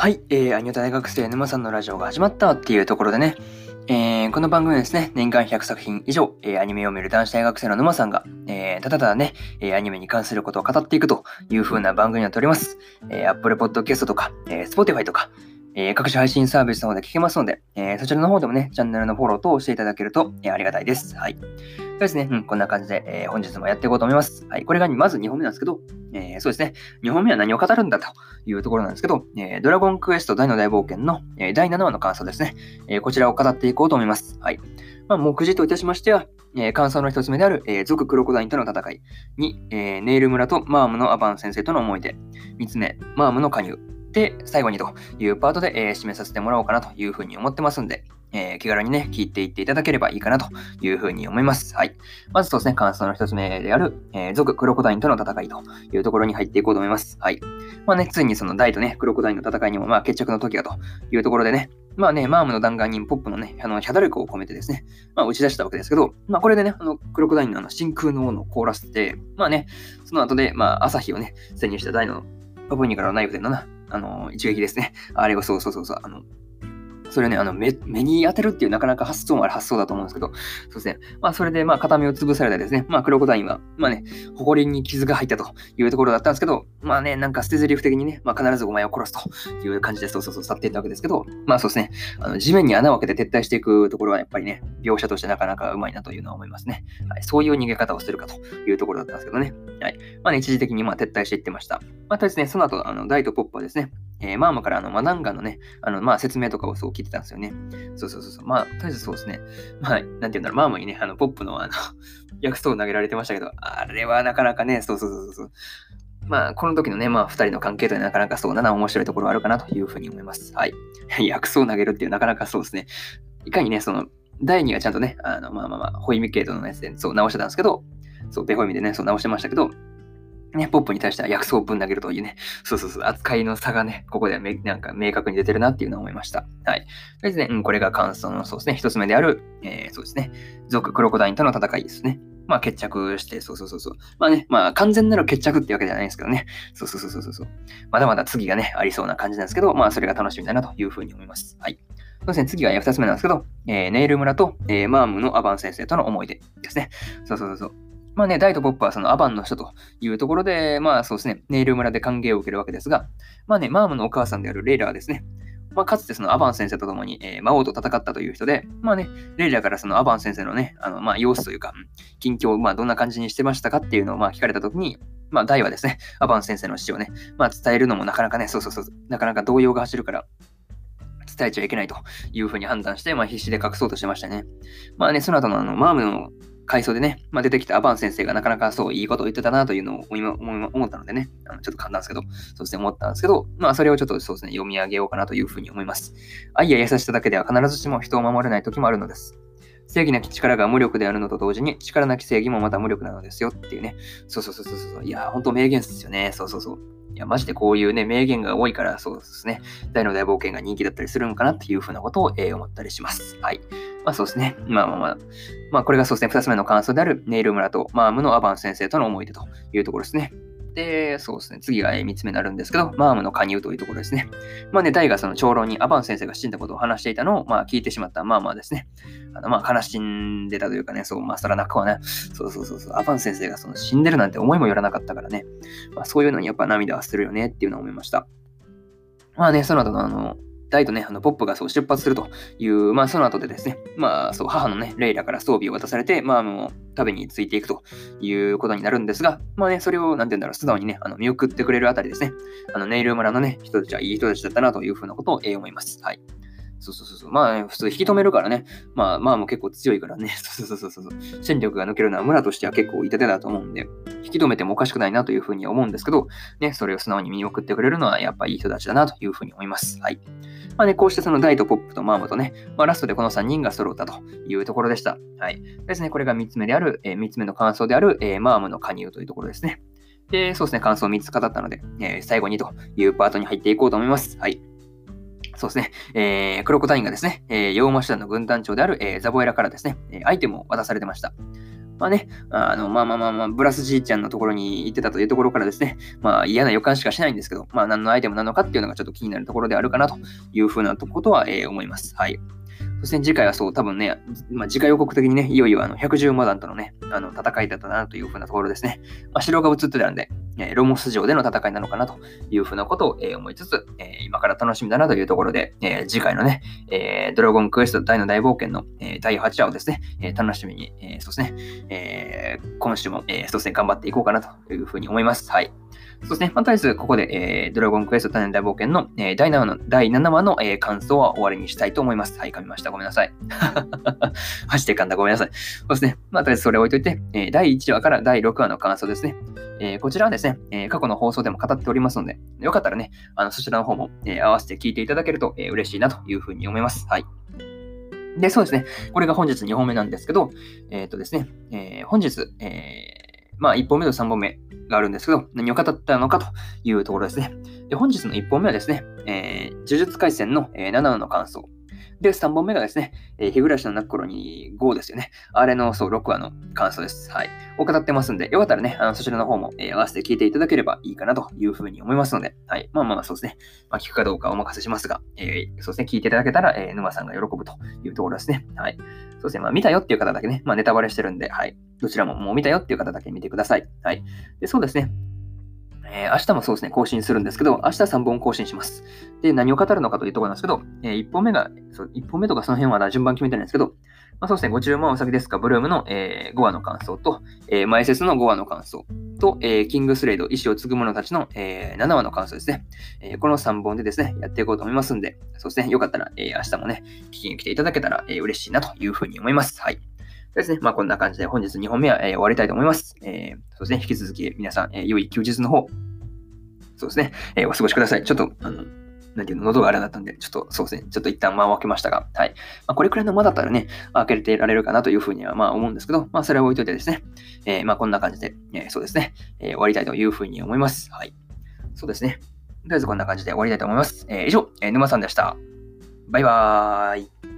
はい、えー、アニオタ大学生沼さんのラジオが始まったっていうところでね、えー、この番組はですね、年間100作品以上、えー、アニメを見る男子大学生の沼さんが、えー、ただただね、え、アニメに関することを語っていくという風な番組になっております。え、Apple Podcast とか、え、Spotify とか、え、各種配信サービスの方で聞けますので、え、そちらの方でもね、チャンネルのフォローとしていただけると、え、ありがたいです。はい。そうですね、うん、こんな感じで、えー、本日もやっていこうと思います。はい。これがまず2本目なんですけど、えー、そうですね、2本目は何を語るんだというところなんですけど、えー、ドラゴンクエスト大の大冒険の、え、第7話の感想ですね、え、こちらを語っていこうと思います。はい。まあ、目次といたしましては、え、感想の一つ目である、えー、族クロコダインとの戦い。2、え、ネイル村とマームのアバン先生との思い出。3つ目、マームの加入。で、最後にというパートで、え、締めさせてもらおうかなというふうに思ってますんで、えー、気軽にね、聞いていっていただければいいかなというふうに思います。はい。まずそうですね、感想の一つ目である、えー、族クロコダインとの戦いというところに入っていこうと思います。はい。まあね、ついにその大とね、クロコダインの戦いにも、まあ決着の時がというところでね、まあね、マームの弾丸にポップのね、あの、ヒャダ力を込めてですね、まあ打ち出したわけですけど、まあこれでね、あの、クロコダインのあの真空のものを凍らせて、まあね、その後で、まあ朝日をね、潜入した大のパプニーからのナイフでのな、あの、一撃ですね。あれをそうそうそうそう、あの、それね、あの目、に当てるっていうなかなか発想もある発想だと思うんですけど、そうですね。まあ、それで、まあ、片目を潰されたですね、まあ、クロコダインは、まあね、誇りに傷が入ったというところだったんですけど、まあね、なんか捨て台詞的にね、まあ、必ずお前を殺すという感じで、そうそうそう、去っていったわけですけど、まあ、そうですね、あの地面に穴を開けて撤退していくところは、やっぱりね、描写としてなかなかうまいなというのは思いますね。はい、そういう逃げ方をするかというところだったんですけどね。はい。まあね、一時的にまあ撤退していってました。またですね、その後、あの、ダイとポップはですね、えー、マームからあのマナンガのね、あのまあ説明とかをそう聞いてたんですよね。そうそうそうそう。まあ、とりあえずそうですね。まあ、なんて言うんだろう、マームにね、あのポップのあの 薬草を投げられてましたけど、あれはなかなかね、そうそうそうそう。まあ、この時のね、まあ、二人の関係というのはなかなかそうだな、面白いところはあるかなというふうに思います。はい。薬草を投げるっていうなかなかそうですね。いかにね、その、第2はちゃんとね、あの、まあまあまあ、ホイミケートのやつで、そう直してたんですけど、そう、ベホイミでね、そう直してましたけど、ね、ポップに対しては薬草をぶん投げるというね、そうそうそう、扱いの差がね、ここではなんか明確に出てるなっていうのを思いました。はい。とりあえずね、うん、これが感想のそうですね、一つ目である、えー、そうですね、族クロコダインとの戦いですね。まあ決着して、そうそうそうそう。まあね、まあ完全なる決着ってわけじゃないんですけどね。そうそうそうそうそう。まだまだ次がね、ありそうな感じなんですけど、まあそれが楽しみだなというふうに思います。はい。そうですね、次は2つ目なんですけど、えー、ネイル村と、えー、マームのアバン先生との思い出ですね。そうそうそうそう。まあね、ダイとポップはそのアバンの人というところで、まあそうですね、ネイル村で歓迎を受けるわけですが、まあね、マームのお母さんであるレイラはですね、まあ、かつてそのアバン先生と共に、えー、魔王と戦ったという人で、まあね、レイラからそのアバン先生のね、あのまあ様子というか、近況をまあどんな感じにしてましたかっていうのをまあ聞かれたときに、まあ、ダイはですね、アバン先生の死をね、まあ、伝えるのもなかなかね、そうそうそう、なかなか動揺が走るから、伝えちゃいけないというふうに判断して、まあ、必死で隠そうとしてましたね。まあね、その後のあの、マームの回想でね、まあ、出てきたアバン先生がなかなかそういいことを言ってたなというのを今思ったのでね、あのちょっと簡単ですけど、そうですね、思ったんですけど、まあそれをちょっとそうですね、読み上げようかなというふうに思います。愛や優しさだけでは必ずしも人を守れない時もあるのです。正義なき力が無力であるのと同時に、力なき正義もまた無力なのですよっていうね。そうそうそうそうそう。いや、本当名言ですよね。そうそうそう。いや、マジでこういうね、名言が多いから、そうですね。大の大冒険が人気だったりするのかなっていうふうなことを、えー、思ったりします。はい。まあそうですね。まあまあまあ。まあこれがそうですね。二つ目の感想であるネイル村とマームのアバン先生との思い出というところですね。で、そうですね。次が3つ目になるんですけど、マームの加入というところですね。まあね、大がその長老にアバン先生が死んだことを話していたのを、まあ聞いてしまったマームはですね、あのまあ悲しんでたというかね、そう、まあそら泣くわね。そうそうそうそう、アバン先生がその死んでるなんて思いもよらなかったからね、まあそういうのにやっぱ涙はするよねっていうのを思いました。まあね、その後のあの、大とね、あのポップがそう出発するという、まあその後でですね、まあそう母のね、レイラから装備を渡されて、まあもう食べについていくということになるんですが、まあね、それを、なんて言うんだろう、素直にね、あの見送ってくれるあたりですね、あのネイル村のね、人たちはいい人たちだったなというふうなことを、えー、思います。はい。そうそうそうそう。まあ、ね、普通引き止めるからね。まあ、まあもう結構強いからね。そうそうそうそう。戦力が抜けるのは村としては結構いた手だと思うんで、引き止めてもおかしくないなというふうに思うんですけど、ね、それを素直に見送ってくれるのはやっぱいい人たちだなというふうに思います。はい。まあね、こうしてそのダイとポップとマームとね、まあ、ラストでこの3人が揃ったというところでした。はい。ですね、これが3つ目である、えー、3つ目の感想である、えー、マームの加入というところですね。で、そうですね、感想3つ語ったので、えー、最後にというパートに入っていこうと思います。はい。そうですね、えー、クロコタインがですね、えー、ヨーマシュダの軍団長である、えー、ザボエラからですね、えアイテムを渡されてました。まあね、あの、まあまあまあまあ、ブラスじいちゃんのところに行ってたというところからですね、まあ嫌な予感しかしないんですけど、まあ何のアイテムなのかっていうのがちょっと気になるところであるかなというふうなことは、えー、思います。はい。そして次回はそう、多分ね、まあ、次回予告的にね、いよいよあの百獣魔団とのね、あの戦いだったなというふうなところですね。まあ、城が映ってたんで、えー、ロモス城での戦いなのかなというふうなことを、えー、思いつつ、えー、今から楽しみだなというところで、え次回のね、えドラゴンクエスト大の大冒険の、え第8話をですね、え楽しみに、えそうですね、え今週も、えそうですね、頑張っていこうかなというふうに思います。はい。そうですね。ま、とりあえず、ここで、えー、ドラゴンクエスト種の大冒険の、えー、第7話の第7話の、えー、感想は終わりにしたいと思います。はい、噛みました。ごめんなさい。マジで噛んだ。ごめんなさい。そうですね。まあ、とりあえずそれ置いといて、えー、第1話から第6話の感想ですね。えー、こちらはですね、えー、過去の放送でも語っておりますので、よかったらね、あのそちらの方も、えー、合わせて聞いていただけると、えー、嬉しいなというふうに思います。はい。で、そうですね。これが本日2本目なんですけど、えっ、ー、とですね、えー、本日、えー、まあ、1本目と3本目があるんですけど、何を語ったのかというところですね。で本日の1本目はですね、えー、呪術廻戦の、えー、7の感想。で、3本目がですね、えー、日暮らしの泣く頃に5ですよね。あれの、そう、6話の感想です。はい。を語ってますんで、よかったらね、あのそちらの方も、えー、合わせて聞いていただければいいかなというふうに思いますので、はい。まあまあまあ、そうですね。まあ、聞くかどうかお任せしますが、えー、そうですね、聞いていただけたら、えー、沼さんが喜ぶというところですね。はい。そうですね、まあ、見たよっていう方だけね、まあ、ネタバレしてるんで、はい。どちらももう見たよっていう方だけ見てください。はい。で、そうですね。えー、明日もそうですね、更新するんですけど、明日3本更新します。で、何を語るのかというところなんですけど、えー、1本目が、そう1本目とかその辺は順番決めてないんですけど、まあ、そうですね、ご注文はお先ですか、ブルームの、えー、5話の感想と、えー、前説の5話の感想と、えー、キングスレイド、意志を継ぐ者たちの、えー、7話の感想ですね、えー。この3本でですね、やっていこうと思いますんで、そうですね、よかったら、えー、明日もね、聞きに来ていただけたら、えー、嬉しいなというふうに思います。はい。ですね、まあこんな感じで本日2本目は、えー、終わりたいと思います。えー、そうですね、引き続き皆さん、えー、良い休日の方、そうですね、えー、お過ごしください。ちょっと、あの、なんていうの、喉が荒れだったんで、ちょっとそうですね、ちょっと一旦間を開けましたが、はい。まあ、これくらいの間だったらね、開けてられるかなというふうにはまあ思うんですけど、まあそれは置いといてですね、えー、まあこんな感じで、えー、そうですね、えー、終わりたいというふうに思います。はい。そうですね。とりあえずこんな感じで終わりたいと思います。えー、以上、えー、沼さんでした。バイバーイ。